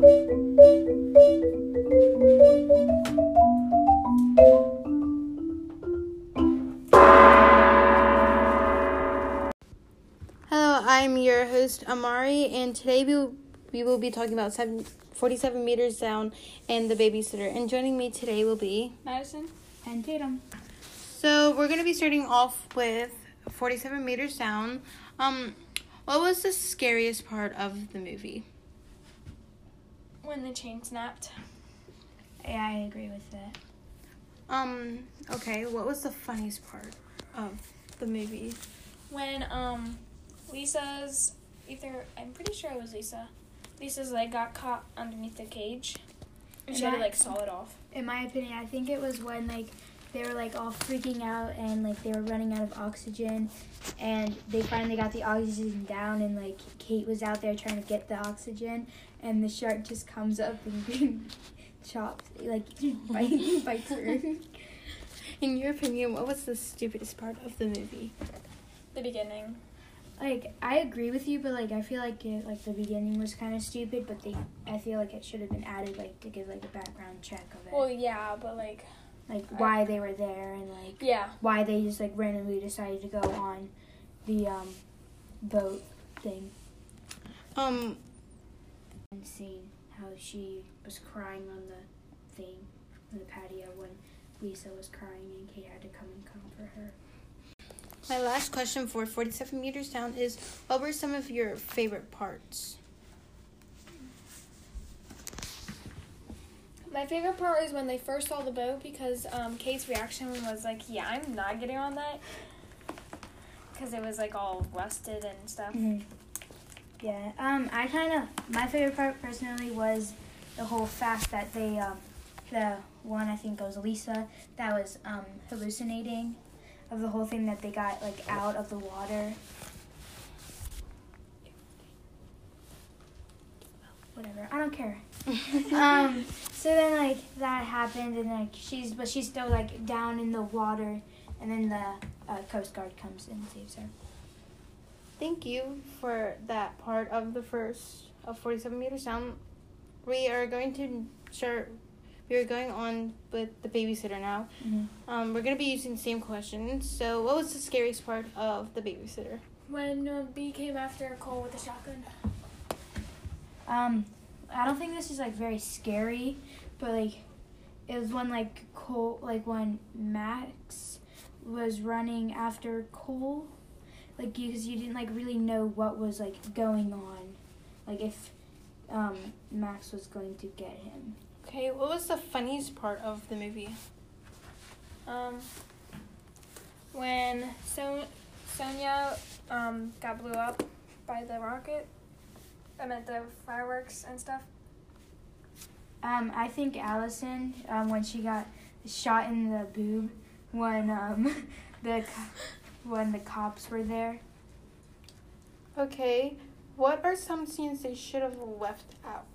Hello, I'm your host Amari, and today we will, we will be talking about seven, 47 meters down and the babysitter. And joining me today will be. Madison. And Tatum. So we're gonna be starting off with 47 meters down. Um, what was the scariest part of the movie? When the chain snapped. Yeah, I agree with that. Um, okay, what was the funniest part of the movie? When um Lisa's either I'm pretty sure it was Lisa. Lisa's leg got caught underneath the cage. And she had to like saw it off. In my opinion, I think it was when like they were like all freaking out and like they were running out of oxygen and they finally got the oxygen down and like Kate was out there trying to get the oxygen and the shark just comes up and chops like bites, bites her. In your opinion, what was the stupidest part of the movie? The beginning. like I agree with you, but like I feel like it, like the beginning was kind of stupid, but they I feel like it should have been added like to give like a background check of it, Well yeah, but like like why they were there and like yeah. why they just like randomly decided to go on the um boat thing Um, and seeing how she was crying on the thing on the patio when Lisa was crying and Kate had to come and comfort her. my last question for 47 meters down is what were some of your favorite parts? My favorite part was when they first saw the boat because um, Kate's reaction was like, "Yeah, I'm not getting on that," because it was like all rusted and stuff. Mm-hmm. Yeah. Um. I kind of my favorite part personally was the whole fact that they um the one I think was Lisa that was um hallucinating of the whole thing that they got like out of the water. Whatever. I don't care. um. So then like that happened and like she's but she's still like down in the water and then the uh, Coast Guard comes and saves her. Thank you for that part of the first of 47 meters down. We are going to start. We are going on with the babysitter now. Mm-hmm. Um, we're going to be using the same questions. So, what was the scariest part of the babysitter? When uh, Bee came after Cole with the shotgun. Um, I don't think this is like very scary, but like it was when like Cole, like when Max was running after Cole, like because you didn't like really know what was like going on, like if um Max was going to get him. Okay, what was the funniest part of the movie? Um, when so- Sonya um, got blew up by the rocket, I meant the fireworks and stuff. Um, I think Allison, um, when she got shot in the boob, when um the when the cops were there. Okay, what are some scenes they should have left out?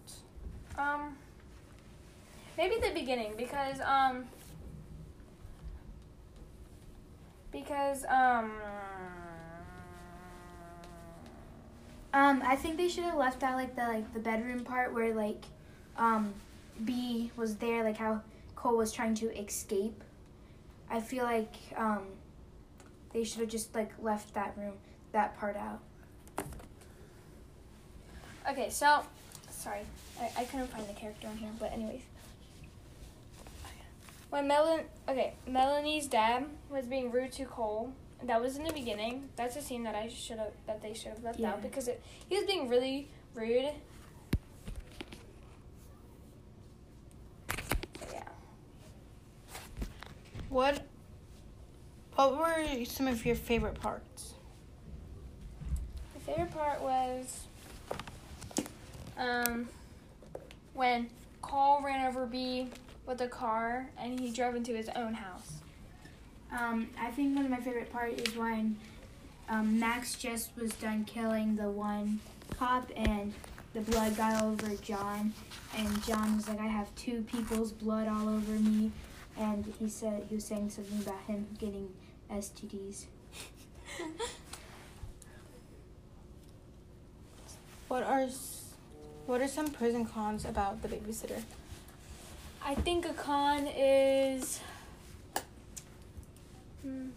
Um, maybe the beginning because um because um Um, I think they should have left out like the like the bedroom part where like um Bee was there, like how Cole was trying to escape. I feel like um they should have just like left that room that part out. okay so sorry I, I couldn't find the character on here but anyways when Melon okay Melanie's dad was being rude to Cole that was in the beginning that's a scene that I should have that they should have left Yeah. out because it, he was being really rude But yeah What what were some of your favorite parts? My favorite part was um, when Cole ran over Bee with a car and he drove into his own house. Um, I think one of my favorite part is when um, Max just was done killing the one cop and the blood got all over John and John was like, I have two people's blood all over me and he said he was saying something about him getting STDs. What are What are some pros and cons about the babysitter? I think a con is. Hmm,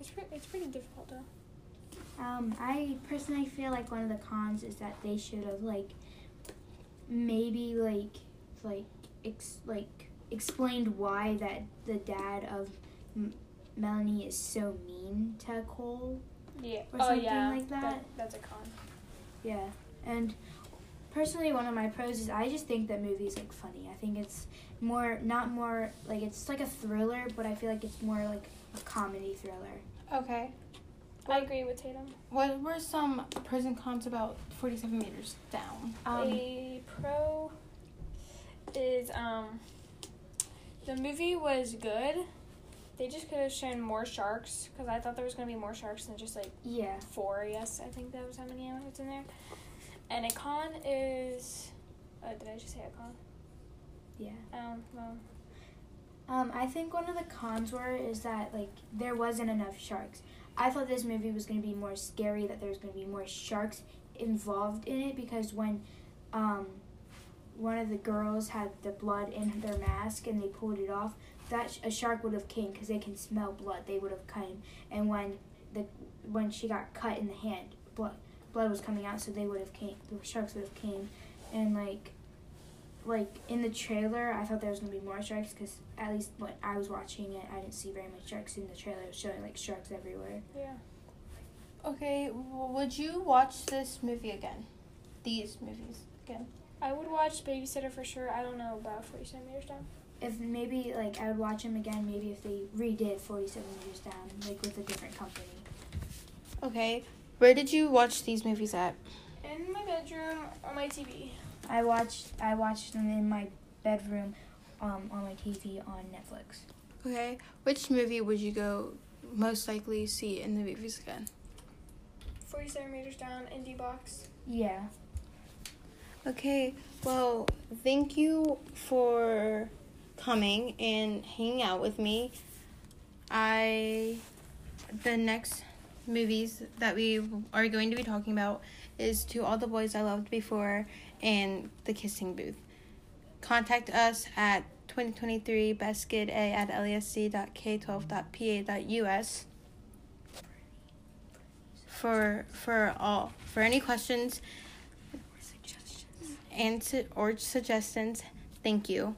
it's pre- it's pretty difficult though. Um, I personally feel like one of the cons is that they should have like maybe like like ex- like explained why that the dad of M- Melanie is so mean to Cole. Yeah. Or oh something yeah. like that. That's a con. Yeah, and personally, one of my pros is I just think that movie is like funny. I think it's more not more like it's like a thriller, but I feel like it's more like comedy thriller. Okay. I agree with Tatum. What were some pros and cons about 47 meters down? Um, a pro is um the movie was good. They just could have shown more sharks because I thought there was gonna be more sharks than just like yeah, four. Yes, I think that was how many was in there. And a con is, uh, did I just say a con? yeah. Um, well, Um, I think one of the cons were is that like there wasn't enough sharks. I thought this movie was gonna be more scary, that there was gonna be more sharks involved in it because when um, one of the girls had the blood in their mask and they pulled it off, that sh- a shark would have came because they can smell blood. They would have came, and when the when she got cut in the hand, blood blood was coming out, so they would have came. The sharks would have came, and like like in the trailer, I thought there was gonna be more sharks because at least when I was watching it, I didn't see very much sharks in the trailer. It was showing like sharks everywhere. yeah. Okay, w- would you watch this movie again? These movies again? I would watch Babysitter for sure. I don't know about 47 meters down. If maybe like I would watch them again, maybe if they redid Forty Seven Years Down, like with a different company. Okay, where did you watch these movies at? In my bedroom on my TV. I watched I watched them in my bedroom, um, on my TV on Netflix. Okay, which movie would you go most likely see in the movies again? 47 meters down, indie box. Yeah. Okay, well, thank you for coming and hanging out with me. I the next movies that we are going to be talking about is To All the Boys I Loved Before and The Kissing Booth. Contact us at 2023 bestkida at lesc.k12.pa.us for for all for any questions and su- or suggestions. Thank you.